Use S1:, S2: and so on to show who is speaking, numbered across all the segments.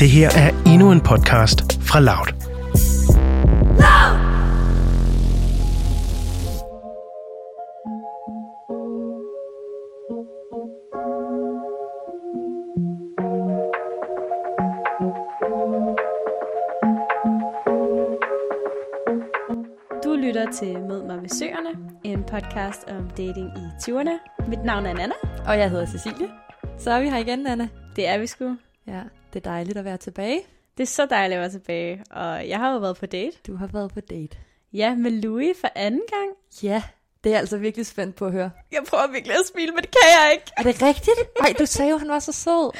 S1: Det her er endnu en podcast fra Loud.
S2: Du lytter til Mød mig ved Søerne, en podcast om dating i 20'erne. Mit navn er Nana.
S3: Og jeg hedder Cecilie. Så er vi her igen, Anna.
S2: Det er vi sgu.
S3: Ja, det er dejligt at være tilbage.
S2: Det er så dejligt at være tilbage, og jeg har jo været på date.
S3: Du har været på date.
S2: Ja, med Louis for anden gang.
S3: Ja, det er jeg altså virkelig spændt på at høre.
S2: Jeg prøver virkelig at smile, men det kan jeg ikke.
S3: Er det rigtigt? Nej, du sagde jo, han var så sød.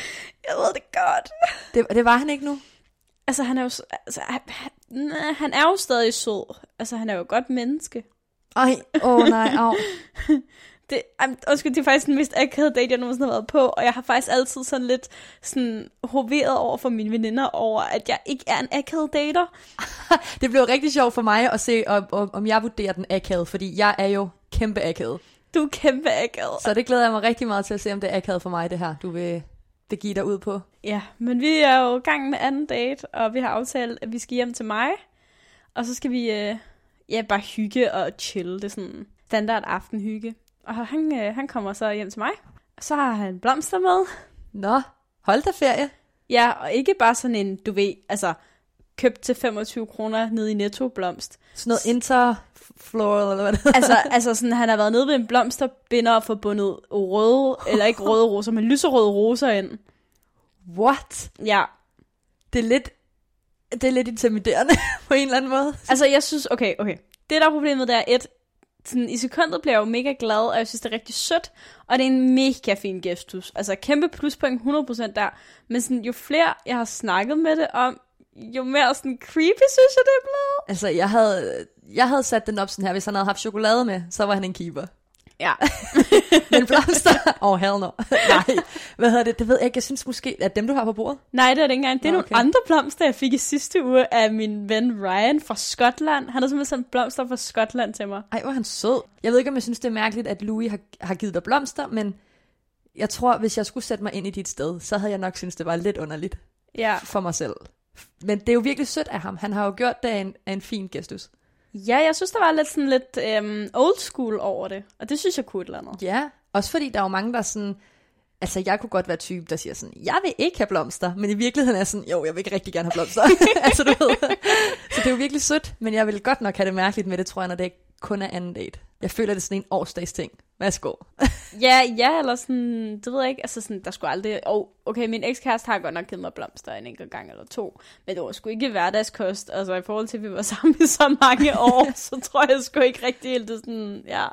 S2: Jeg ved det godt.
S3: Det, det var han ikke nu.
S2: Altså, han er jo, altså, han, han- han er jo stadig sød. Altså, han er jo et godt menneske.
S3: Ej, åh oh, nej, au.
S2: Det, um, undskyld, det er faktisk den mest akavede date, jeg nogensinde har været på, og jeg har faktisk altid sådan lidt sådan hoveret over for mine veninder over, at jeg ikke er en akavet dater.
S3: Det blev rigtig sjovt for mig at se, om, om, om jeg vurderer den akavet, fordi jeg er jo kæmpe akavet.
S2: Du er kæmpe akavet.
S3: Så det glæder jeg mig rigtig meget til at se, om det er akavet for mig, det her, du vil det give dig ud på.
S2: Ja, men vi er jo i gang med anden date, og vi har aftalt, at vi skal hjem til mig. Og så skal vi øh, ja, bare hygge og chill. Det er sådan standard aftenhygge. Og han, øh, han kommer så hjem til mig. Og så har han blomster med.
S3: Nå, hold da ferie.
S2: Ja, og ikke bare sådan en, du ved, altså købt til 25 kroner nede i Netto blomst.
S3: Sådan noget interfloral, eller hvad det.
S2: Altså, altså sådan, han har været nede ved en blomsterbinder og forbundet røde, eller ikke røde roser, men lyserøde roser ind.
S3: What?
S2: Ja,
S3: Det er lidt, det er lidt intimiderende på en eller anden måde.
S2: Altså, jeg synes, okay, okay. Det, der er problemet, det er, et, sådan, i sekundet bliver jeg jo mega glad, og jeg synes, det er rigtig sødt, og det er en mega fin gestus. Altså, kæmpe pluspoint 100% der. Men sådan, jo flere, jeg har snakket med det om, jo mere sådan creepy, synes jeg, det er blevet.
S3: Altså, jeg havde, jeg havde sat den op sådan her, hvis han havde haft chokolade med, så var han en keeper.
S2: Ja.
S3: Men blomster, oh hell no. Nej, hvad hedder det, det ved jeg ikke, jeg synes måske, at dem du har på bordet.
S2: Nej, det er det ikke engang. Det er
S3: Nå,
S2: nogle
S3: okay.
S2: andre blomster, jeg fik i sidste uge af min ven Ryan fra Skotland. Han har simpelthen sendt blomster fra Skotland til mig.
S3: Ej, hvor er han sød. Jeg ved ikke, om jeg synes, det er mærkeligt, at Louis har, har givet dig blomster, men jeg tror, hvis jeg skulle sætte mig ind i dit sted, så havde jeg nok synes det var lidt underligt
S2: Ja.
S3: for mig selv. Men det er jo virkelig sødt af ham. Han har jo gjort det af en, af en fin gestus.
S2: Ja, jeg synes, der var lidt sådan lidt øhm, old school over det. Og det synes jeg kunne et eller andet.
S3: Ja, også fordi der er jo mange, der er sådan... Altså, jeg kunne godt være type, der siger sådan, jeg vil ikke have blomster, men i virkeligheden er sådan, jo, jeg vil ikke rigtig gerne have blomster. altså, du ved. Så det er jo virkelig sødt, men jeg vil godt nok have det mærkeligt med det, tror jeg, når det kun er anden date. Jeg føler, det er sådan en årsdagsting. Værsgo.
S2: Ja, ja, eller sådan, det ved jeg ikke, altså sådan, der skulle aldrig, oh, okay, min ekskæreste har godt nok givet mig blomster en enkelt gang eller to, men det var sgu ikke hverdagskost, altså i forhold til, at vi var sammen i så mange år, så tror jeg sgu ikke rigtig helt, det sådan, ja,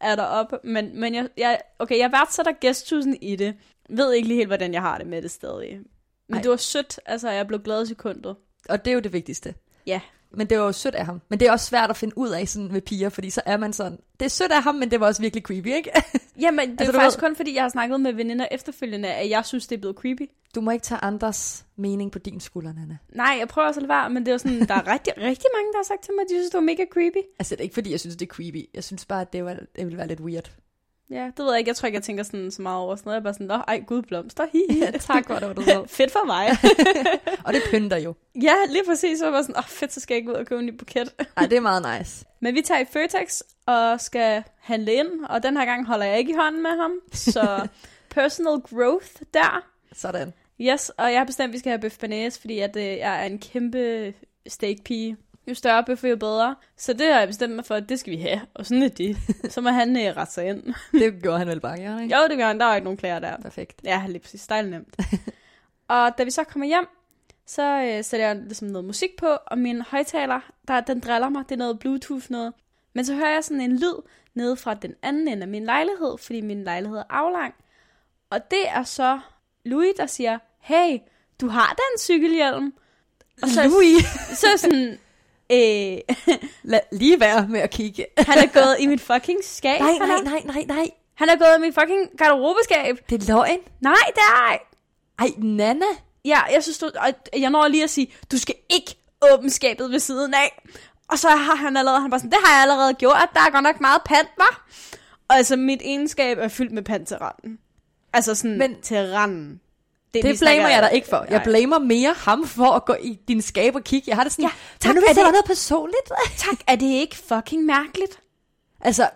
S2: er der op, men, men jeg, jeg, okay, jeg værdsætter gestusen i det, ved ikke lige helt, hvordan jeg har det med det stadig, men
S3: Ej.
S2: det var sødt, altså jeg blev glad i sekundet.
S3: Og det er jo det vigtigste.
S2: Ja,
S3: Men det var jo sødt af ham. Men det er også svært at finde ud af sådan med piger, fordi så er man sådan, det er sødt af ham, men det var også virkelig creepy, ikke?
S2: Jamen, det er
S3: Altså, du
S2: faktisk
S3: ved-
S2: kun fordi, jeg har snakket med veninder efterfølgende, at jeg synes, det er blevet creepy.
S3: Du må ikke tage andres mening på din skulder, Nana.
S2: Nej, jeg prøver også at være, men det er sådan, der er rigtig, rigtig mange, der har sagt til mig, at de synes, det var mega creepy.
S3: Altså, det er ikke fordi, jeg synes, det er creepy. Jeg synes bare, at det, var, det ville være lidt weird.
S2: Ja, det ved jeg ikke. Jeg tror ikke, jeg tænker sådan så meget over sådan noget. Jeg er bare sådan, nå, ej, gud, blomster. Hi, hi.
S3: Ja, tak, hvor du så.
S2: fedt for mig.
S3: Og det pynter jo.
S2: ja, lige præcis. Så var jeg bare sådan, åh, fedt, så skal jeg gå ud og købe en ny buket.
S3: Ej, det er meget nice.
S2: Men vi tager i Føtex og skal handle ind, og den her gang holder jeg ikke i hånden med ham. Så personal growth der.
S3: Sådan.
S2: Yes, og jeg har bestemt, at vi skal have bøf banæs, fordi at, øh, jeg er en kæmpe steakpige. Jo større bøf, jo bedre. Så det har jeg bestemt mig for, at det skal vi have. Og sådan er det. Så må han øh, rette sig ind.
S3: Det gjorde han vel bare gerne, ikke?
S2: Jo, det gør han. Der er ikke nogen klager der.
S3: Perfekt.
S2: Ja, lige præcis. Dejligt nemt. og da vi så kommer hjem, så øh, sætter jeg ligesom noget musik på, og min højtaler, der, den driller mig. Det er noget Bluetooth noget. Men så hører jeg sådan en lyd nede fra den anden ende af min lejlighed, fordi min lejlighed er aflang. Og det er så Louis, der siger, hey, du har da en cykelhjelm. Og så,
S3: Louis.
S2: så sådan, øh,
S3: Lad lige være med at kigge.
S2: han er gået i mit fucking skab.
S3: Nej, nej, nej, nej, nej.
S2: Han er gået i mit fucking garderobeskab.
S3: Det er løgn.
S2: Nej, det er ej.
S3: Ej, Nana.
S2: Ja, jeg synes, du, og jeg når lige at sige, du skal ikke åbne skabet ved siden af. Og så har han allerede, han bare sådan, det har jeg allerede gjort, der er godt nok meget pant, var. Og altså, mit egenskab er fyldt med pant til randen. Altså sådan. Men- til randen.
S3: Det, det blamer jeg dig ikke for. Jeg blamer mere ham for at gå i din skab og kigge. Jeg har det sådan,
S2: Ja,
S3: tak, nu
S2: er
S3: der
S2: det-
S3: var noget personligt.
S2: Tak, er det ikke fucking mærkeligt?
S3: Altså,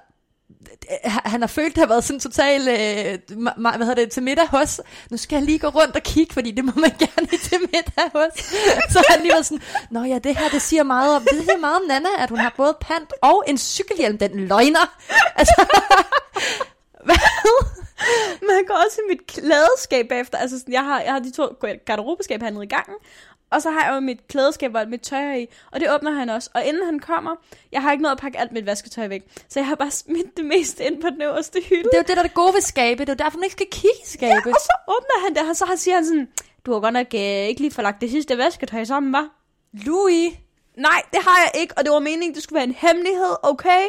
S3: han har følt, at have været sådan total, øh, hvad hedder det, til middag hos. Nu skal jeg lige gå rundt og kigge, fordi det må man gerne til middag hos. Så har han lige været sådan, nå ja, det her, det siger meget om, det siger meget om Nana, at hun har både pant og en cykelhjelm, den løgner. Altså, hvad?
S2: Men han går også i mit klædeskab bagefter. Altså, sådan, jeg, har, jeg har de to garderobeskab hernede i gangen. Og så har jeg jo mit klædeskab, hvor alt mit tøj i. Og det åbner han også. Og inden han kommer, jeg har ikke nået at pakke alt mit vasketøj væk. Så jeg har bare smidt det meste ind på den øverste hylde.
S3: Det er jo det, der er det gode ved skabe. Det er jo derfor, man ikke skal kigge i skabe.
S2: Ja, og så åbner han det, og så siger han sådan, du har godt nok øh, ikke lige forlagt det sidste vasketøj sammen, var?
S3: Louis.
S2: Nej, det har jeg ikke, og det var meningen, det skulle være en hemmelighed, okay?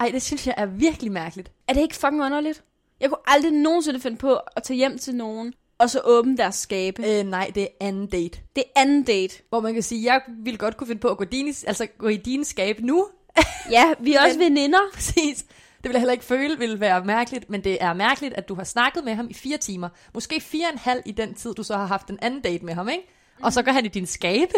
S3: Ej, det synes jeg er virkelig mærkeligt.
S2: Er det ikke fucking underligt? Jeg kunne aldrig nogensinde finde på at tage hjem til nogen, og så åbne deres skabe.
S3: Øh, nej, det er anden date.
S2: Det er anden date.
S3: Hvor man kan sige, jeg ville godt kunne finde på at gå, din, altså gå i din skabe nu.
S2: Ja, vi er også
S3: Men-
S2: veninder.
S3: Præcis. Det vil jeg heller ikke føle ville være mærkeligt, men det er mærkeligt, at du har snakket med ham i fire timer. Måske fire og en halv i den tid, du så har haft en anden date med ham, ikke? Og så går han i din skabe.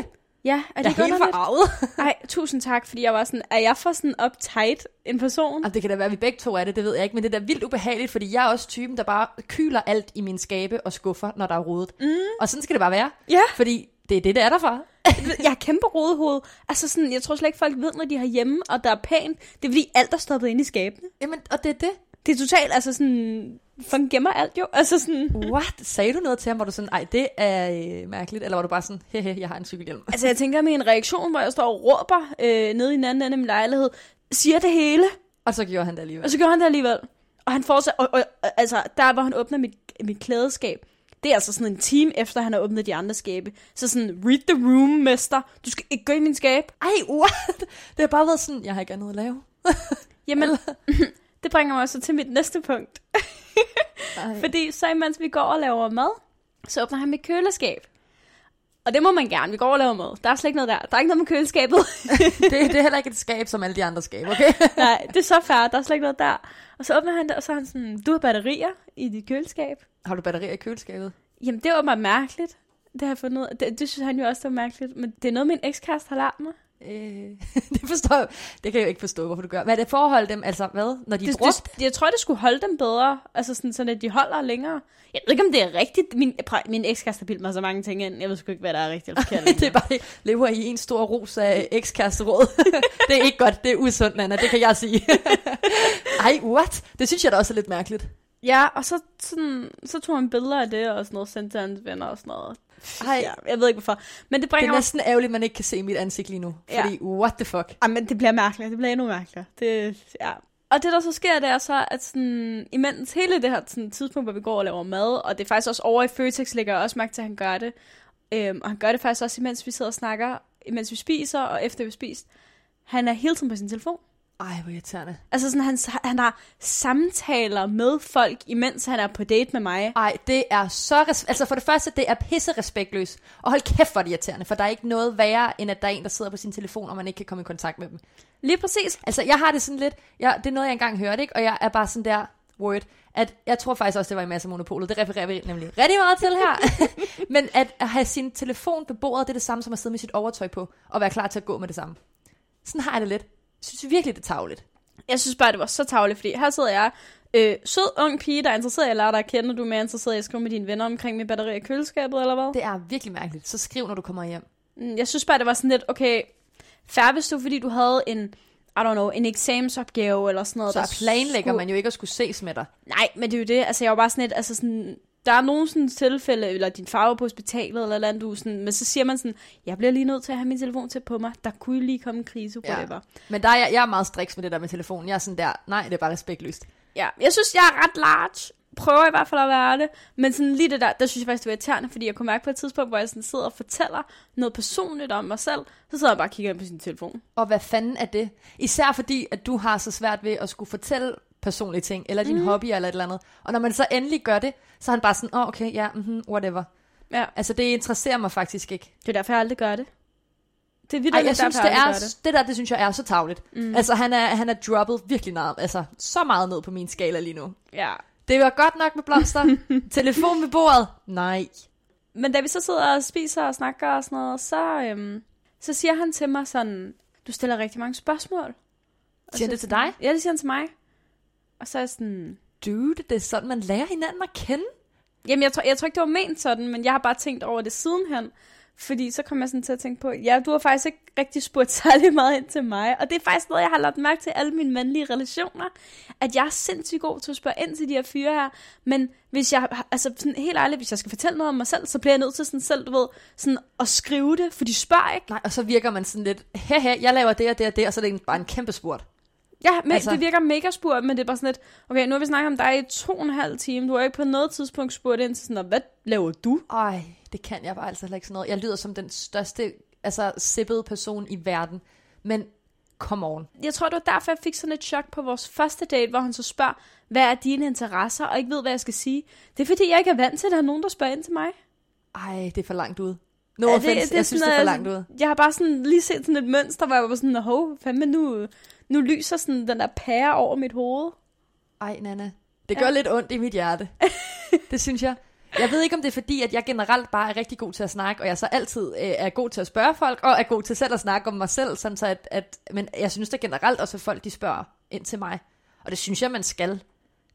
S2: Ja, er
S3: Jeg
S2: det
S3: er
S2: ikke
S3: helt forarvet.
S2: Ej, tusind tak, fordi jeg var sådan, er jeg for sådan uptight en person?
S3: Jamen, det kan da være, at vi begge to er det, det ved jeg ikke, men det er da vildt ubehageligt, fordi jeg er også typen, der bare kyler alt i min skabe og skuffer, når der er rodet. Mm. Og sådan skal det bare være,
S2: Ja,
S3: fordi det er det, det er der for.
S2: jeg er kæmpe rodehoved. Altså sådan, jeg tror slet ikke, folk ved, når de har hjemme, og der er pænt. Det er fordi, alt er stoppet ind i skabene.
S3: Jamen, og det er det.
S2: Det er totalt, altså sådan, folk gemmer alt jo. Altså sådan,
S3: What? Sagde du noget til ham, hvor du sådan, ej, det er øh, mærkeligt, eller var du bare sådan, hehe, jeg har en cykelhjelm?
S2: altså jeg tænker med en reaktion, hvor jeg står og råber øh, nede i den anden ende af min lejlighed, siger det hele,
S3: Og så gjorde han det alligevel.
S2: og så gør han det alligevel. Og han fortsætter, og, og, og, altså der hvor han åbner mit, mit klædeskab, det er altså sådan en time efter, han har åbnet de andre skabe. Så sådan, read the room, mester. Du skal ikke gå i min skab.
S3: Ej, what? Det har bare været sådan, jeg har ikke andet at lave.
S2: Jamen, det bringer mig så til mit næste punkt. Fordi så imens vi går og laver mad, så åbner han mit køleskab. Og det må man gerne. Vi går og laver mad. Der er slet ikke noget der. Der er ikke noget med køleskabet.
S3: det, det er heller ikke et skab, som alle de andre skab, okay?
S2: Nej, det er så færre. Der er slet ikke noget der. Og så åbner han det, og så er han sådan, du har batterier i dit køleskab.
S3: har du batterier i køleskabet?
S2: Jamen, det var bare mærkeligt. Det har jeg fundet ud. Det, det synes han jo også, det var mærkeligt. Men det er noget, min ekskæreste har lært mig.
S3: Øh, det forstår jeg. Det kan jeg jo ikke forstå, hvorfor du gør. Hvad er det forhold dem, altså hvad? Når de er
S2: Det,
S3: brugt?
S2: det, jeg tror, det skulle holde dem bedre. Altså sådan, sådan at de holder længere. Jeg ved ikke, om det er rigtigt. Min, min ekskæreste har bildt mig så mange ting ind. Jeg ved sgu ikke, hvad der er rigtigt eller forkert.
S3: det er bare, lever i en stor ros af ekskæresteråd. det er ikke godt, det er usundt, Nana, det kan jeg sige. Ej, what? Det synes jeg da også er lidt mærkeligt.
S2: Ja, og så, sådan, så tog han billeder af det og sådan noget, sendte til hans venner og sådan noget.
S3: Ej,
S2: Ja, jeg ved ikke hvorfor. Men det
S3: det
S2: bringer
S3: er
S2: mig...
S3: næsten ærgerligt, at man ikke kan se mit ansigt lige nu.
S2: Ja.
S3: Fordi, what the fuck?
S2: Ej, men det bliver mærkeligt. Det bliver endnu mærkeligere. Det, ja. Og det, der så sker, det er så, at sådan, imens hele det her sådan, tidspunkt, hvor vi går og laver mad, og det er faktisk også over i Føtex, lægger jeg også mærke til, at han gør det. Øhm, og han gør det faktisk også, imens vi sidder og snakker, imens vi spiser, og efter vi har spist. Han er hele tiden på sin telefon.
S3: Ej, hvor irriterende.
S2: Altså sådan, han, han har samtaler med folk, imens han er på date med mig.
S3: Ej, det er så... Res- altså for det første, det er pisse respektløst. Og hold kæft, hvor det irriterende, for der er ikke noget værre, end at der er en, der sidder på sin telefon, og man ikke kan komme i kontakt med dem.
S2: Lige præcis.
S3: Altså, jeg har det sådan lidt... Jeg, det er noget, jeg engang hørte, ikke? Og jeg er bare sådan der... Word. At jeg tror faktisk også, det var i masse monopolet. Det refererer vi nemlig rigtig meget til her. Men at, have sin telefon på bordet, det er det samme som at sidde med sit overtøj på, og være klar til at gå med det samme. Sådan har jeg det lidt. Synes virkelig, det er tavligt.
S2: Jeg synes bare, det var så tavligt, fordi her sidder jeg, øh, sød ung pige, der er interesseret i at lære dig at kende, og du er mere interesseret i at skrive med dine venner omkring mit batteri i køleskabet, eller hvad?
S3: Det er virkelig mærkeligt. Så skriv, når du kommer hjem.
S2: Mm, Jeg synes bare, det var sådan lidt, okay, færre hvis du, fordi du havde en, I don't know, en eksamensopgave eller sådan noget.
S3: Så
S2: der
S3: planlægger
S2: skulle-
S3: man jo ikke at skulle ses med dig.
S2: Nej, men det er jo det. Altså, jeg var bare sådan lidt, altså sådan, der er nogle sådan tilfælde, eller din far på hospitalet, eller, andet, du sådan, men så siger man sådan, jeg bliver lige nødt til at have min telefon til på mig. Der kunne lige komme en krise,
S3: Ja.
S2: whatever.
S3: Men der er jeg, jeg er meget striks med det der med telefonen. Jeg er sådan der, nej, det er bare respektløst.
S2: Ja, jeg synes, jeg er ret large. Prøver i hvert fald at være det. Men sådan lige det der, der synes jeg faktisk, det var irriterende, fordi jeg kunne mærke på et tidspunkt, hvor jeg sådan sidder og fortæller noget personligt om mig selv, så sidder jeg bare og kigger ind på sin telefon.
S3: Og hvad fanden er det? Især fordi, at du har så svært ved at skulle fortælle personlige ting, eller din mm. hobby eller et eller andet. Og når man så endelig gør det, så er han bare sådan, åh, oh, okay, ja, mm-hmm, whatever.
S2: Ja,
S3: Altså, det interesserer mig faktisk ikke.
S2: det er derfor, jeg aldrig gør det. Det er
S3: Ej, jeg synes, det, er,
S2: det.
S3: det der, det synes jeg er så tavligt. Mm. Altså, han er, han er droppet virkelig meget, altså, så meget ned på min skala lige nu.
S2: Ja.
S3: Det var godt nok med blomster. Telefon ved bordet? Nej.
S2: men da vi så sidder og spiser og snakker og sådan noget, så, øhm, så siger han til mig sådan, du stiller rigtig mange spørgsmål. Og
S3: Siger han det til dig?
S2: Ja, det siger han til mig. Og så er jeg sådan,
S3: Dude, det er sådan, man lærer hinanden at kende.
S2: Jamen, jeg tror, jeg tror ikke, det var ment sådan, men jeg har bare tænkt over det sidenhen. Fordi så kom jeg sådan til at tænke på, ja, du har faktisk ikke rigtig spurgt særlig meget ind til mig. Og det er faktisk noget, jeg har lagt mærke til i alle mine mandlige relationer. At jeg er sindssygt god til at spørge ind til de her fyre her. Men hvis jeg, altså sådan helt ærligt, hvis jeg skal fortælle noget om mig selv, så bliver jeg nødt til sådan selv, du ved, sådan at skrive det, for de spørger ikke.
S3: Nej, og så virker man sådan lidt, he, jeg laver det og det og det, og så er det bare en kæmpe spurt.
S2: Ja, men
S3: Altså-
S2: det virker mega spurgt, men det er bare sådan lidt, okay, nu har vi snakket om dig i to og en halv time. Du har ikke på noget tidspunkt spurgt ind til sådan, "Nå, hvad laver du?
S3: Ej, det kan jeg bare altså heller ikke sådan noget. Jeg lyder som den største, altså sippede person i verden. Men come on.
S2: Jeg tror, det var derfor, jeg fik sådan et chok på vores første date, hvor han så spørger, hvad er dine interesser, og ikke ved, hvad jeg skal sige. Det er fordi, jeg ikke er vant til, at der er nogen, der spørger ind til mig.
S3: Ej, det er for langt ud. No
S2: Ja,
S3: offense, det, jeg synes, det er for langt ud.
S2: Jeg har bare sådan lige set sådan et mønster, hvor jeg var sådan, hov, fandme nu, nu lyser sådan den der pære over mit hoved.
S3: Ej, Nana. Det
S2: Ja.
S3: gør lidt ondt i mit hjerte. det synes jeg. Jeg ved ikke, om det er fordi, at jeg generelt bare er rigtig god til at snakke, og jeg så altid øh, er god til at spørge folk, og er god til selv at snakke om mig selv, sådan så at, at, men jeg synes da generelt også, at folk de spørger ind til mig. Og det synes jeg, man skal,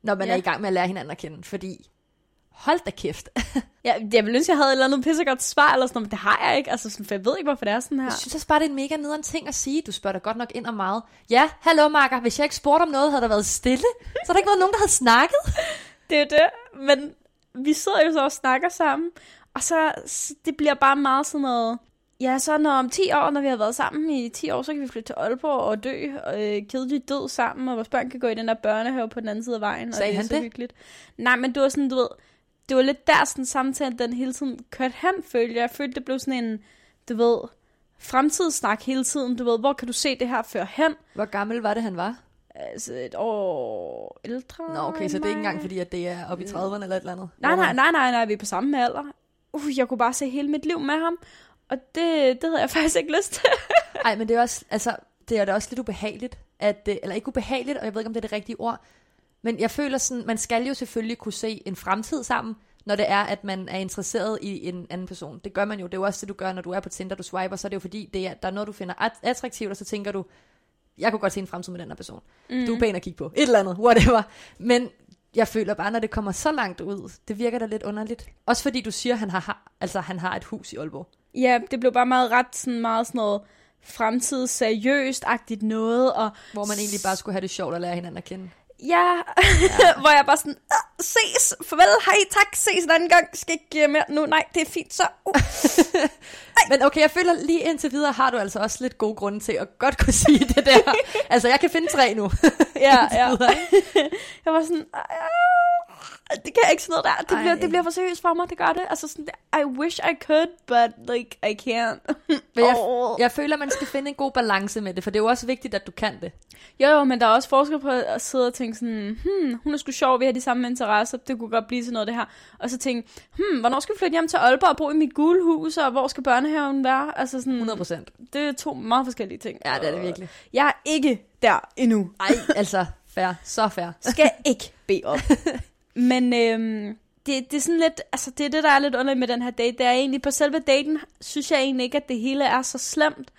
S3: når man ja.
S2: Ja.
S3: er i gang med at lære hinanden at kende, fordi hold da kæft.
S2: Ja, jeg ville ønske, jeg havde et eller andet pissegodt svar, eller sådan noget, men det har jeg ikke. Altså, sådan, for jeg ved ikke, hvorfor det er sådan her.
S3: Jeg synes også bare, det er en mega nederen ting at sige. Du spørger da godt nok ind om meget. Ja, hallo Marker, hvis jeg ikke spurgte om noget, havde der været stille. Så er der ikke været nogen, der havde snakket.
S2: Det er det, men vi sidder jo så og snakker sammen, og så det bliver bare meget sådan noget, ja, så når om 10 år, når vi har været sammen i 10 år, så kan vi flytte til Aalborg og dø, og øh, kedeligt død sammen, og vores børn kan gå i den der børnehave på den anden side af vejen, og
S3: Sagde
S2: det er
S3: han
S2: så
S3: det?
S2: hyggeligt. Nej, men det var sådan, du ved, det var lidt der sådan samtalen, den hele tiden kørte hen, følte jeg. Jeg følte, det blev sådan en, du ved, fremtidssnak hele tiden. Du ved, hvor kan du se det her før hen?
S3: Hvor gammel var det, han var?
S2: Altså et år ældre
S3: Nå, okay, så det er ikke engang, fordi at det er oppe i 30'erne eller et eller andet.
S2: Nej, nej, nej, nej, nej, vi er på samme alder. Uh, jeg kunne bare se hele mit liv med ham, og det, det havde jeg faktisk ikke lyst til.
S3: Nej, men det er også, altså, det er da også lidt ubehageligt, at, eller ikke ubehageligt, og jeg ved ikke, om det er det rigtige ord, men jeg føler sådan, man skal jo selvfølgelig kunne se en fremtid sammen, når det er, at man er interesseret i en anden person. Det gør man jo, det er jo også det, du gør, når du er på Tinder, du swiper, så er det jo fordi, det er, der er noget, du finder at- attraktivt, og så tænker du, jeg kunne godt se en fremtid med den her person. Mm. Du er pæn at kigge på. Et eller andet, whatever. Men jeg føler bare, når det kommer så langt ud, det virker da lidt underligt. Også fordi du siger, han har, altså, han har et hus i Aalborg.
S2: Ja, det blev bare meget ret sådan meget sådan noget fremtid seriøst-agtigt noget, og
S3: Hvor man egentlig bare skulle have det sjovt at lære hinanden at kende.
S2: Ja, hvor jeg bare sådan, "Ah, ses, farvel, hej, tak, ses en anden gang, skal ikke øh, mere nu, nej, det er fint, så, uh.
S3: Men okay, jeg føler lige indtil videre har du altså også lidt gode grunde til at godt kunne sige det der. altså, jeg kan finde tre nu.
S2: ja, ja.
S3: videre.
S2: jeg var sådan, "Ah, det kan jeg ikke sådan noget der. Det
S3: Ej.
S2: bliver, det bliver for seriøst for mig, det gør det. Altså sådan, I wish I could, but like, I can't.
S3: Men jeg,
S2: Åh.
S3: jeg føler, man skal finde en god balance med det, for det er jo også vigtigt, at du kan det.
S2: Jo, jo, men der er også forskel på at sidde og tænke sådan, hmm, hun er sgu sjov, vi har de samme interesser, det kunne godt blive til noget det her. Og så tænke, hmm, hvornår skal vi flytte hjem til Aalborg og bo i mit gule hus, og hvor skal børnehaven være? Altså sådan,
S3: 100 procent.
S2: det er to meget forskellige ting.
S3: Ja, det er det virkelig.
S2: Jeg er ikke der endnu.
S3: Ej, altså, fair. Så fair.
S2: Skal ikke bede op. Men øhm, det, det er sådan lidt, altså det er det, der er lidt underligt med den her date. Det er egentlig, på selve daten, synes jeg egentlig ikke, at det hele er så slemt.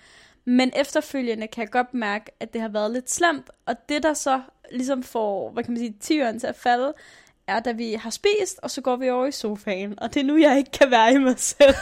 S2: Men efterfølgende kan jeg godt mærke, at det har været lidt slemt. Og det, der så ligesom får, hvad kan man sige, tyren til at falde, er, da vi har spist, og så går vi over i sofaen. Og det er nu, jeg ikke kan være i mig selv.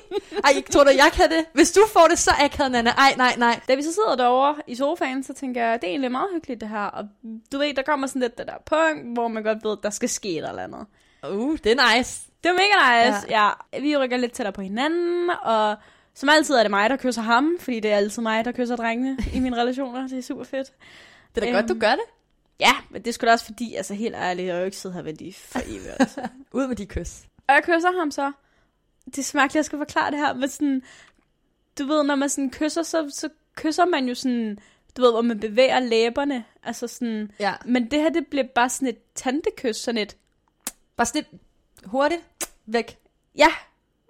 S3: Ej, tror du, jeg kan det? Hvis du får det, så akavet, Nana. Ej, nej, nej.
S2: da vi så sidder derovre i sofaen, så tænker jeg, det er egentlig meget hyggeligt det her. Og du ved, der kommer sådan lidt det der punkt, hvor man godt ved, at der skal ske et eller andet.
S3: Uh, det er nice.
S2: Det er mega nice, ja. ja. Vi rykker lidt tættere på hinanden, og som altid er det mig, der kysser ham, fordi det er altid mig, der kysser drengene i mine relationer. Det er super fedt.
S3: Det er da
S2: Øhm.
S3: godt, du gør det.
S2: Ja, men det da også fordi, altså helt ærligt, jeg har jo ikke siddet her ved de for evigt. Altså.
S3: Ud med de kys.
S2: og jeg kysser ham så. Det er smerteligt, jeg skal forklare det her, men sådan, du ved, når man sådan kysser, så, så kysser man jo sådan, du ved, hvor man bevæger læberne. Altså sådan,
S3: Ja.
S2: men det her, det bliver bare sådan et tantekys, sådan et,
S3: Bare sådan lidt hurtigt væk.
S2: Ja,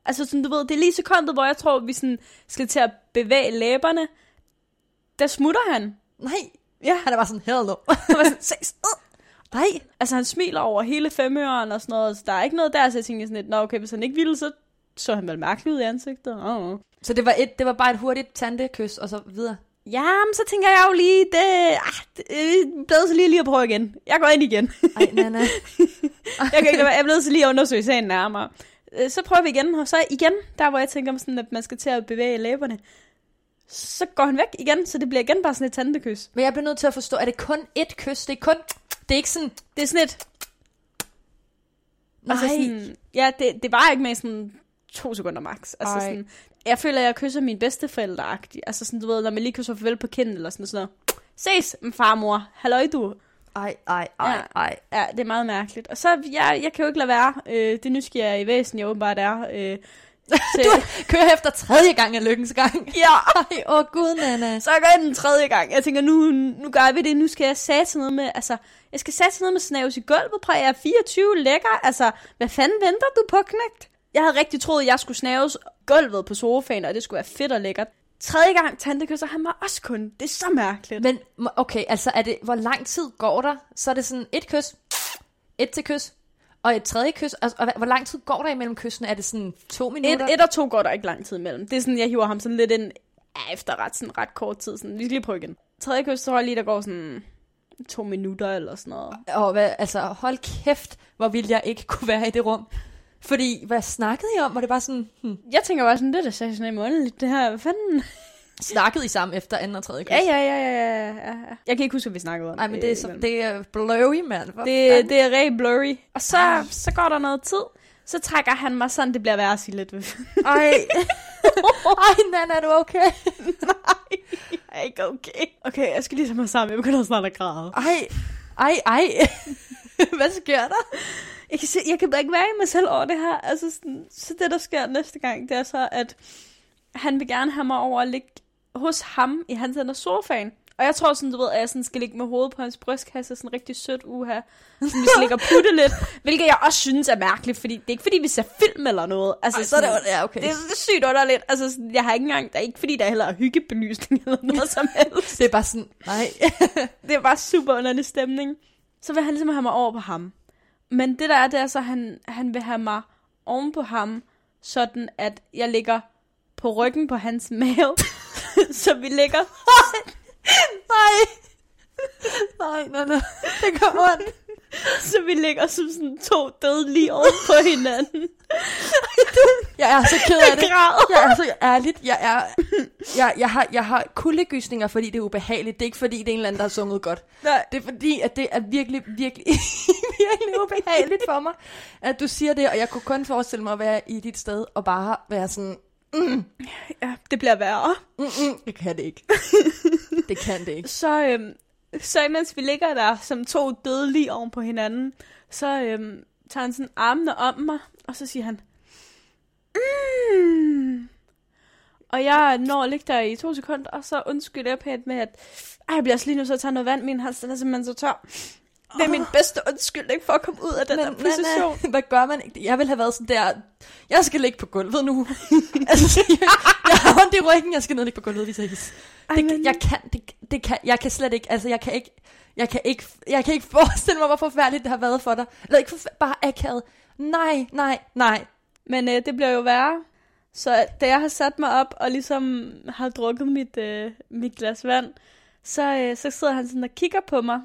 S2: altså sådan, du ved, det er lige sekundet, hvor jeg tror, vi sådan skal til at bevæge læberne. Der smutter han.
S3: Nej.
S2: Ja.
S3: Han er bare sådan, hell no.
S2: Han var sådan, ses, øh.
S3: Nej.
S2: Altså han smiler over hele femøren og sådan noget, så der er ikke noget der, så jeg tænker sådan lidt, nå okay, hvis han ikke ville, så så han vel mærkelig ud i ansigtet. Oh.
S3: Så det var, et, det var bare et hurtigt tandekys, og så videre.
S2: Ja, men så tænker jeg jo lige, det, ah, det er blevet så lige, lige at prøve igen. Jeg går ind igen.
S3: Ej, Nana.
S2: jeg kan ikke jeg er så lige at undersøge sagen nærmere. Øh, Så prøver vi igen, og så igen, der hvor jeg tænker sådan, at man skal til at bevæge læberne. Så går han væk igen, så det bliver igen bare sådan et tandekys.
S3: Men jeg bliver nødt til at forstå, er det kun et kys? Det er kun... Det er ikke sådan...
S2: Det er sådan et...
S3: Nej.
S2: Altså sådan, ja, det, det var ikke med sådan to sekunder max. Altså
S3: Ej.
S2: sådan, jeg føler, at jeg kysser mine bedsteforældre -agtigt. Altså sådan, du ved, når man lige kysser farvel på kinden eller sådan noget. Ses, farmor. Halløj, du.
S3: Ej, ej, ej,
S2: Ja.
S3: ej.
S2: Ja, det er meget mærkeligt. Og så, jeg, jeg kan jo ikke lade være. Øh, det nysgerrige i væsen, jeg åbenbart er. Øh, til,
S3: Du kører efter tredje gang af lykkens gang.
S2: ja,
S3: Ej, åh oh, gud, Nana.
S2: så gør jeg den tredje gang. Jeg tænker, nu, nu gør vi det. Nu skal jeg satse noget med, altså, jeg skal satse noget med snavs i gulvet. Prøv, jeg er 24 lækker. Altså, hvad fanden venter du på, knægt? Jeg havde rigtig troet, at jeg skulle snaves gulvet på sofaen, og det skulle være fedt og lækkert. Tredje gang tandekysser han mig også kun. Det er så mærkeligt.
S3: Men okay, altså er det, hvor lang tid går der? Så er det sådan et kys, et til kys, og et tredje kys. Altså, og hvor lang tid går der imellem kyssene? Er det sådan to
S2: Et,
S3: minutter?
S2: et og to går der ikke lang tid imellem. Det er sådan, jeg hiver ham sådan lidt ind efter ret, sådan ret kort tid. Sådan, vi skal lige prøve igen. Tredje kys, tror jeg lige, der går sådan to minutter eller sådan noget.
S3: Og hvad, altså, hold kæft, hvor ville jeg ikke kunne være i det rum. Fordi, hvad snakkede I om? Var det bare sådan, hmm,
S2: Jeg tænker bare sådan, det er da sådan underligt, det her. Hvad fanden?
S3: Snakkede I sammen efter anden og tredje kys?
S2: Ja, ja, ja, ja, ja, ja. Jeg kan ikke huske, hvad vi snakkede om.
S3: Nej, men det er,
S2: øh,
S3: så,
S2: imellem.
S3: det er blurry, mand.
S2: Det,
S3: fanden?
S2: det er rigtig blurry. Og så, så går der noget tid. Så trækker han mig sådan, det bliver værre at sige lidt.
S3: Ej. Ej, Nana, er du okay?
S2: Nej, jeg er ikke okay. Okay, jeg skal lige tage mig sammen. Jeg begynder snart at græde.
S3: Ej, ej, ej. Hvad sker der?
S2: Jeg kan, se, jeg kan bare ikke være i mig selv over det her. Altså, sådan, så det, der sker næste gang, det er så, at han vil gerne have mig over at ligge hos ham i hans ende af sofaen. Og jeg tror sådan, du ved, at jeg sådan skal ligge med hovedet på hans brystkasse, sådan rigtig sødt uha. Sådan, vi skal ligge og putte lidt. Hvilket jeg også synes er mærkeligt, fordi det er ikke fordi, vi ser film eller noget. Altså,
S3: Ej, så er det, ja, okay.
S2: det, er, det er sygt underligt. Altså, sådan, jeg har ikke engang, der er ikke fordi, der heller er hyggebelysning eller noget som helst.
S3: Det er bare sådan, nej.
S2: Det er bare super underlig stemning. Så vil han ligesom have mig over på ham. Men det der er, det er så, at han, han vil have mig oven på ham, sådan at jeg ligger på ryggen på hans mave. så vi ligger...
S3: nej. Nej, nej, nej. Det gør ondt.
S2: så vi ligger som sådan to dødelige oven på hinanden.
S3: Jeg er så ked af det.
S2: Jeg
S3: er så ærligt. Jeg, er, jeg, jeg, har, jeg har kuldegysninger, fordi det er ubehageligt. Det er ikke fordi, det er en eller anden, der har sunget godt.
S2: Nej.
S3: Det er fordi, at det er virkelig, virkelig, virkelig ubehageligt for mig, at du siger det. Og jeg kunne kun forestille mig at være i dit sted og bare være sådan,
S2: Ja, det bliver værre.
S3: mm, mm, det kan det ikke. det kan det ikke.
S2: Så, øhm, så imens vi ligger der som to dødelige oven på hinanden, så øhm, tager han sådan armene om mig, og så siger han, mm. Og jeg når at ligge der i to sekunder, og så undskylder jeg pænt med, at ej, jeg bliver også lige nu så at tage noget vand. Min hals den er simpelthen så tør. Det er min bedste undskyldning for at komme ud af den der position.
S3: Nana, hvad gør man ikke? Jeg vil have været sådan der, jeg skal ligge på gulvet nu. altså, jeg, jeg har ondt i ryggen, jeg skal ned og ligge på gulvet, hvis jeg ikke... Det,
S2: men-
S3: jeg kan, det, det kan, jeg kan slet ikke, altså jeg kan ikke, jeg kan ikke, jeg kan ikke forestille mig, hvor forfærdeligt det har været for dig. Eller ikke for, bare akavet. Nej, nej, nej.
S2: Men øh, det bliver jo værre. Så da jeg har sat mig op og ligesom har drukket mit, øh, mit glas vand, så, øh, så sidder han sådan og kigger på mig.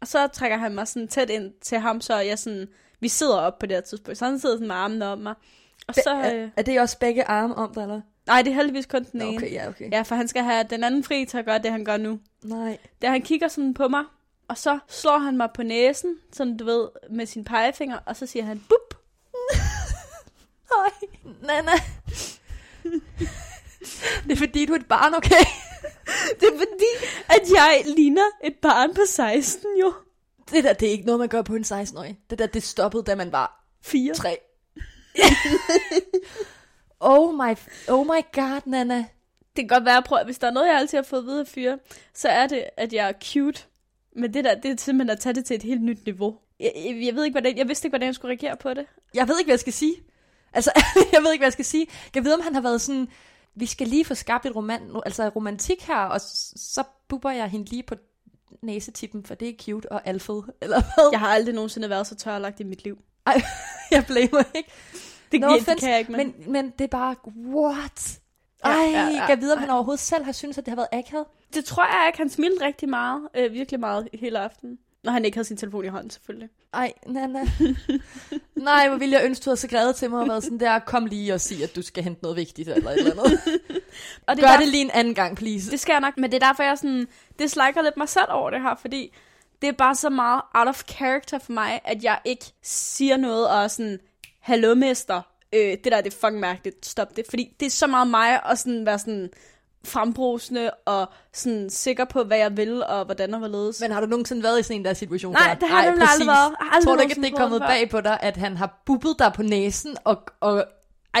S2: Og så trækker han mig sådan tæt ind til ham, så jeg sådan, vi sidder op på det her tidspunkt. Så han sidder sådan med armene om mig. Og så,
S3: er,
S2: øh,
S3: er det også begge arme om dig, eller?
S2: nej, det er heldigvis kun den
S3: Nå,
S2: ene.
S3: Okay, ja, okay.
S2: Ja, for han skal have den anden fri til at gøre det, han gør nu.
S3: Nej.
S2: Da han kigger sådan på mig, og så slår han mig på næsen, sådan du ved, med sin pegefinger, og så siger han, bup,
S3: Nej, Nana. det er fordi, du er et barn, okay?
S2: Det er fordi, jeg ligner et barn på 16 jo.
S3: Det der, det er ikke noget, man gør på en 16-årig. Det der, det stoppede, da man var
S2: Fire.
S3: tre. oh, my, oh my god, Nana.
S2: Det kan godt være, prøv, hvis der er noget, jeg altid har fået at vide af fyre, så er det, at jeg er cute. Men det der, det er simpelthen at tage det til et helt nyt niveau. Jeg, jeg, jeg ved ikke, hvordan, jeg vidste ikke, hvordan jeg skulle reagere på det.
S3: Jeg ved ikke, hvad jeg skal sige. Altså, jeg ved ikke, hvad jeg skal sige. Jeg ved, om han har været sådan, vi skal lige få skabt et roman, altså romantik her, og så buber jeg hende lige på næsetippen, for det er cute og alfed, eller hvad?
S2: Jeg har aldrig nogensinde været så tørlagt i mit liv.
S3: Ej, jeg blamer ikke.
S2: Det,
S3: No
S2: no det
S3: offense,
S2: kan jeg ikke, men...
S3: Men, men det er bare, what?
S2: Ja,
S3: Ej,
S2: ja, ja.
S3: jeg ved, om han overhovedet selv har syntes, at det har været akavet.
S2: Det tror jeg ikke. Han smilte rigtig meget. Øh, virkelig meget hele aftenen. Når han ikke havde sin telefon i hånden, selvfølgelig.
S3: Ej, Nana. Nej, hvor ville jeg ønske, du havde skrevet til mig og været sådan der, kom lige og sig, at du skal hente noget vigtigt eller et eller andet.
S2: Og det
S3: Gør
S2: er der-
S3: det lige en anden gang, please.
S2: Det skal jeg nok, men det er derfor, jeg sådan, disliker lidt mig selv over det her, fordi det er bare så meget out of character for mig, at jeg ikke siger noget og sådan, hallo mester, øh, det der det er fucking mærkeligt, stop det. Fordi det er så meget mig at sådan være sådan frembrusende og sådan sikker på, hvad jeg vil og hvordan og hvorledes.
S3: Men har du nogensinde været i sådan en der situation?
S2: Nej,
S3: der?
S2: det har jeg nemlig aldrig været. Aldrig
S3: Tror du ikke, at det er kommet bag på dig, at han har bubbet dig på næsen og, og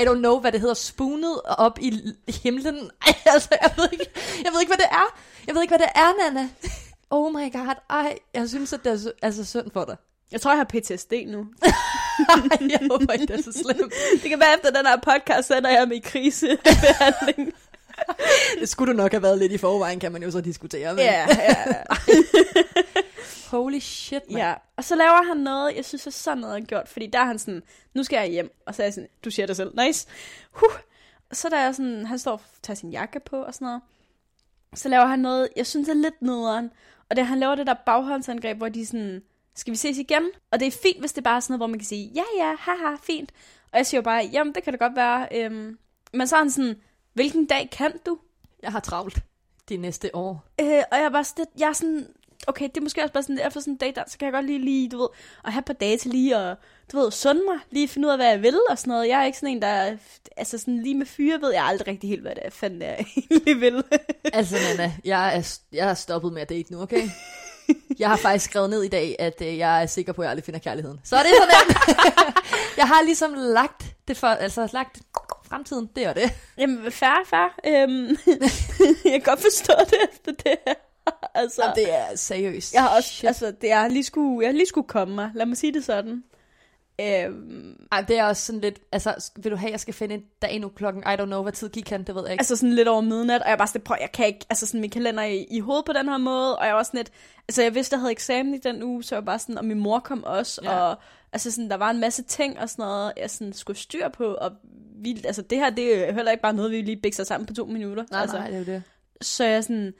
S3: I don't know, hvad det hedder, spunet op i himlen? Ej, altså, jeg ved, ikke, jeg ved ikke, hvad det er. Jeg ved ikke, hvad det er, Nana. Oh my god, ej, jeg synes, at det er så, altså synd for dig.
S2: Jeg tror, jeg har PTSD nu.
S3: Ej, jeg håber ikke, det er så slemt.
S2: det kan være efter den her podcast, sender jeg mig i krisebehandling.
S3: Det skulle du nok have været lidt i forvejen, kan man jo så diskutere. Men...
S2: ja, ja.
S3: Holy shit, man.
S2: Ja, og så laver han noget, jeg synes er sådan noget, gjort, fordi der er han sådan, nu skal jeg hjem, og så er jeg sådan, du siger det selv, nice. Huh. Så der er sådan, han står og tager sin jakke på og sådan noget. Så laver han noget, jeg synes er lidt nederen, og det han laver det der baghåndsangreb, hvor de sådan, skal vi ses igen? Og det er fint, hvis det bare er sådan noget, hvor man kan sige, ja ja, haha, fint. Og jeg siger jo bare, jamen det kan det godt være. Øhm. Men så er han sådan, hvilken dag kan du?
S3: Jeg har travlt de næste år.
S2: Øh, og jeg er bare sådan, jeg er sådan, okay, det er måske også bare sådan, efter sådan en date, der, så kan jeg godt lige, lige, du ved, at have et par dage til lige at, du ved, sunde mig, lige finde ud af, hvad jeg vil og sådan noget. Jeg er ikke sådan en, der, er- altså sådan lige med fyre ved jeg aldrig rigtig helt, hvad det er, fanden jeg egentlig vil.
S3: Altså, Nana, jeg er, jeg er stoppet med at date nu, okay? Jeg har faktisk skrevet ned i dag, at øh, jeg er sikker på, at jeg aldrig finder kærligheden. Så er det sådan. jeg har ligesom lagt det for, altså lagt fremtiden, det er det.
S2: Jamen, færre, færre. Øhm, jeg kan godt forstå det efter det her. altså,
S3: Jamen, det er seriøst.
S2: jeg har også,
S3: Shit.
S2: altså, det er lige skulle, jeg lige skulle komme mig. Lad mig sige det sådan. Øhm,
S3: Ej, det er også sådan lidt, altså, vil du have, jeg skal finde en dag nu klokken, I don't know, hvad tid gik han, det ved jeg ikke.
S2: Altså sådan lidt over midnat, og jeg bare sådan, prøv, jeg kan ikke, altså sådan min kalender er i, i hovedet på den her måde, og jeg var sådan lidt, altså jeg vidste, jeg havde eksamen i den uge, så jeg var bare sådan, og min mor kom også,
S3: Ja.
S2: og altså sådan, der var en masse ting og sådan noget, jeg sådan skulle styr på, og vi, altså det her, det er heller ikke bare noget, vi lige bikser sammen på to minutter.
S3: nej,
S2: altså,
S3: nej, det er jo det.
S2: Så jeg sådan,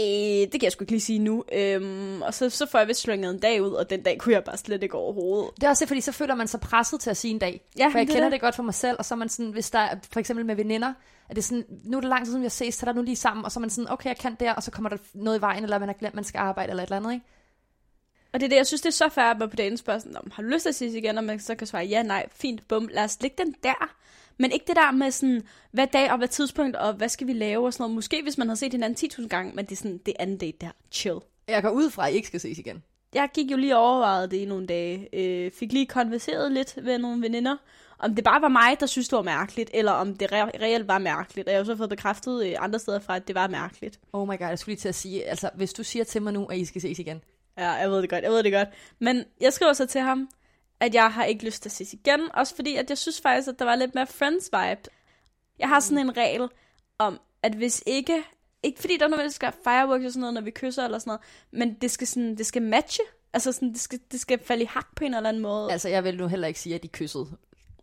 S2: øh, det kan jeg sgu ikke lige sige nu. Øhm, og så, så får jeg vist slynget en dag ud, og den dag kunne jeg bare slet ikke overhovedet.
S3: Det er også det, fordi så føler man sig presset til at sige en dag.
S2: Ja,
S3: for jeg
S2: det er
S3: kender
S2: det.
S3: det godt for mig selv, og så er man sådan, hvis der er, for eksempel med veninder, at det er sådan, nu er det lang tid siden, vi har ses, så er der nu lige sammen, og så er man sådan, okay, jeg kan der, og så kommer der noget i vejen, eller man har glemt, man skal arbejde, eller et eller andet, ikke?
S2: Og det er det, jeg synes, det er så fair, at på dagen spørger sådan, "Om, har du lyst til at sige igen, og man så kan svare, ja, nej, fint, bum, lad os lægge den der. Men ikke det der med sådan, hvad dag og hvad tidspunkt, og hvad skal vi lave og sådan noget. Måske hvis man har set hinanden 10.000 gange, men det er sådan, det anden date der, chill.
S3: Jeg går ud fra, at I ikke skal ses igen.
S2: Jeg gik jo lige og overvejede det i nogle dage. Øh, fik lige konverseret lidt med nogle veninder, om det bare var mig, der synes, det var mærkeligt, eller om det re- reelt var mærkeligt. Og jeg har jo så fået bekræftet øh, andre steder fra, at det var mærkeligt.
S3: Oh my god, jeg skulle lige til at sige, altså, hvis du siger til mig nu, at I skal ses igen,
S2: Ja, jeg ved det godt, jeg ved det godt. Men jeg skriver så til ham, at jeg har ikke lyst til at ses igen, også fordi, at jeg synes faktisk, at der var lidt mere friends vibe. Jeg har sådan en regel om, at hvis ikke, ikke fordi der er der skal fireworks og sådan noget, når vi kysser eller sådan noget, men det skal, sådan, det skal matche. Altså sådan, det skal, det skal falde i hak på en eller anden måde.
S3: altså, jeg vil nu heller ikke sige, at I kyssede.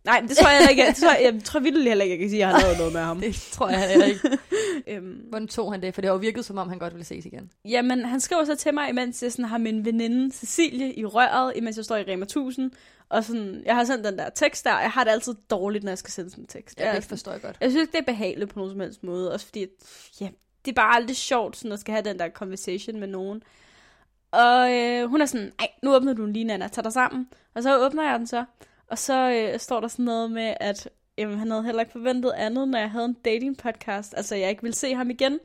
S2: Nej, det tror jeg heller ikke. Det tror jeg, jeg tror vildt heller ikke, jeg kan sige, at jeg har lavet noget med ham.
S3: Det tror jeg heller ikke.
S2: Øhm,
S3: Hvordan tog han det? For det har jo virket, som om han godt ville ses igen.
S2: Jamen, han skriver så til mig, imens jeg sådan har min veninde Cecilie i røret, imens jeg står i Rema 1000. Og sådan, jeg har sendt den der tekst der, og jeg har det altid dårligt, når jeg skal sende sådan en tekst.
S3: Ja,
S2: Jeg
S3: det forstår jeg godt.
S2: Jeg synes ikke, det er behageligt på nogen som helst måde. Også fordi, ja, det er bare aldrig sjovt, sådan at skal have den der conversation med nogen. Og øh, hun er sådan, ej, nu åbner du den lige, Nana, tag dig sammen. Og så åbner jeg den så. Og så øh, står der sådan noget med, at jamen, han havde heller ikke forventet andet, når jeg havde en dating podcast. Altså, jeg ikke ville se ham igen.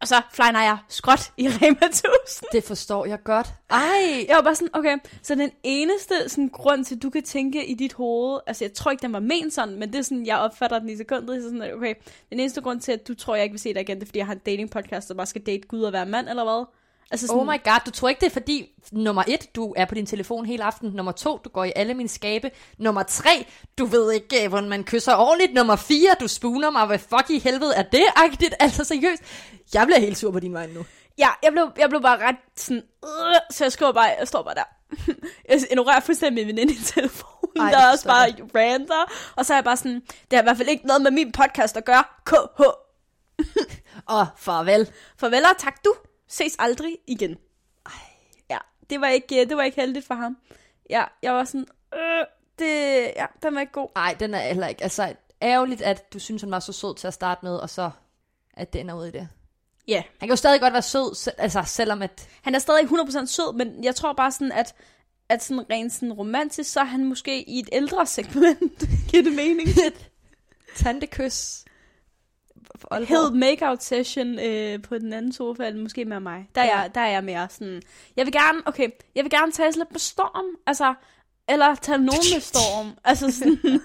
S2: Og så flyner jeg skråt i Rema 1000.
S3: Det forstår jeg godt. Ej!
S2: Jeg var bare sådan, okay, så den eneste sådan, grund til, at du kan tænke i dit hoved, altså jeg tror ikke, den var ment sådan, men det er sådan, jeg opfatter den i sekundet, så sådan, okay, den eneste grund til, at du tror, jeg ikke vil se dig igen, det er, fordi jeg har en dating podcast, og bare skal date Gud og være mand, eller hvad? Altså sådan,
S3: Oh my god, du tror ikke det er fordi, nummer et, du er på din telefon hele aften. Nummer to, du går i alle mine skabe. Nummer tre, du ved ikke, øh, hvordan man kysser ordentligt. Nummer fire, du spuner mig. Hvad fuck i helvede er det? Agtigt, altså seriøst. Jeg bliver helt sur på din vej nu.
S2: Ja, jeg blev, jeg blev bare ret sådan, øh, så jeg skriver bare, jeg står bare der. jeg ignorerer fuldstændig min veninde i telefonen. Ej, der
S3: det
S2: også bare ranter. Og så er jeg bare sådan, det har i hvert fald ikke noget med min podcast at gøre. KH.
S3: Åh, farvel.
S2: Farvel og tak du. Ses aldrig igen. Ej. Ja, det var ikke, det var ikke heldigt for ham. Ja, jeg var sådan, øh, det, ja, den var ikke god.
S3: Nej, den er heller ikke. Altså, ærgerligt, at du synes, han var så sød til at starte med, og så at det ender ud i det.
S2: Ja, yeah.
S3: Han kan jo stadig godt være sød, se- altså selvom at...
S2: han er stadig 100% sød, men jeg tror bare sådan, at, at sådan rent sådan romantisk, så er han måske i et ældre segment. Giver det mening?
S3: Tantekys. For Aalborg.
S2: Hed make-out session øh, på den anden sofa, eller måske mere mig. Der er,
S3: Ja.
S2: jeg, der er jeg mere sådan, jeg vil gerne, okay, jeg vil gerne tage lidt med storm, altså, eller tage nogen med storm. altså sådan,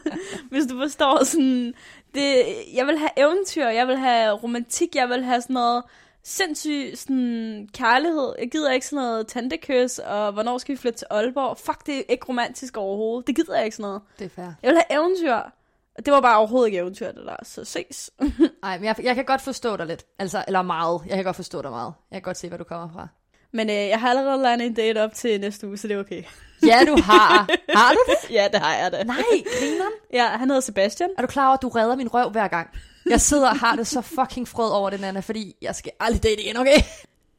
S2: hvis du forstår sådan, det, jeg vil have eventyr, jeg vil have romantik, jeg vil have sådan noget sindssyg sådan, kærlighed. Jeg gider ikke sådan noget tantekys, og hvornår skal vi flytte til Aalborg? Fuck, det er ikke romantisk overhovedet. Det gider jeg ikke sådan noget.
S3: Det er fair.
S2: Jeg vil have eventyr. Det var bare overhovedet ikke eventyr, det der. Så ses.
S3: Nej, men jeg, jeg kan godt forstå dig lidt. Altså, eller meget. Jeg kan godt forstå dig meget. Jeg kan godt se, hvor du kommer fra.
S2: Men øh, jeg har allerede legnet en date op til næste uge, så det er okay.
S3: Ja, du har. Har du det?
S2: ja, det har jeg da.
S3: Nej, grineren.
S2: Ja, han hedder Sebastian.
S3: Er du klar over, at du redder min røv hver gang? Jeg sidder og har det så fucking frød over den Anna, fordi jeg skal aldrig date igen, okay?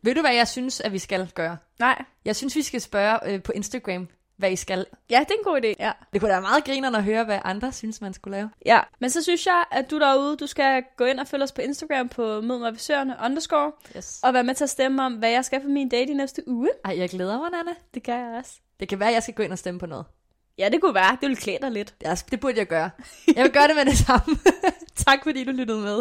S3: Ved du, hvad jeg synes, at vi skal gøre?
S2: Nej.
S3: Jeg synes, vi skal spørge øh, på Instagram, hvad I skal.
S2: Ja, det er en god idé. Ja.
S3: Det kunne da være meget grinerende at høre, hvad andre synes, man skulle lave.
S2: ja. Men så synes jeg, at du derude, du skal gå ind og følge os på Instagram på Mød mig underscore,
S3: Yes.
S2: og være med til at stemme om, hvad jeg skal for min date i næste uge.
S3: Ej, jeg glæder mig, Anna.
S2: Det gør jeg også.
S3: Det kan være, at jeg skal gå ind og stemme på noget.
S2: Ja, det kunne være. Det ville klæde dig lidt.
S3: Det, det burde jeg gøre. Jeg vil gøre det med det samme. tak fordi du lyttede med.